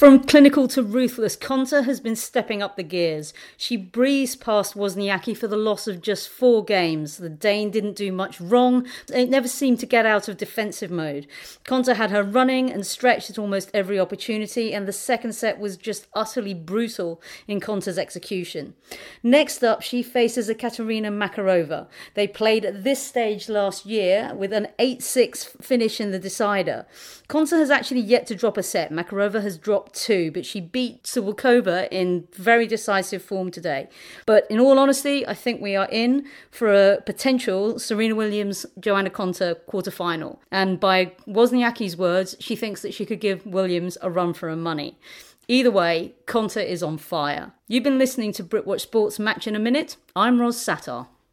From clinical to ruthless, Konta has been stepping up the gears. She breezed past Wozniacki for the loss of just four games. The Dane didn't do much wrong. It never seemed to get out of defensive mode. Konta had her running and stretched at almost every opportunity, and the second set was just utterly brutal in Konta's execution. Next up, she faces Ekaterina Makarova. They played at this stage last year with an 8 6 finish in the decider. Konta has actually yet to drop a set. Makarova has dropped two, but she beat Cibulkova in very decisive form today. But in all honesty, I think we are in for a potential Serena Williams Johanna Konta quarterfinal. And by Wozniacki's words, she thinks that she could give Williams a run for her money. Either way, Konta is on fire. You've been listening to Britwatch Sports Match in a Minute. I'm Roz Satar.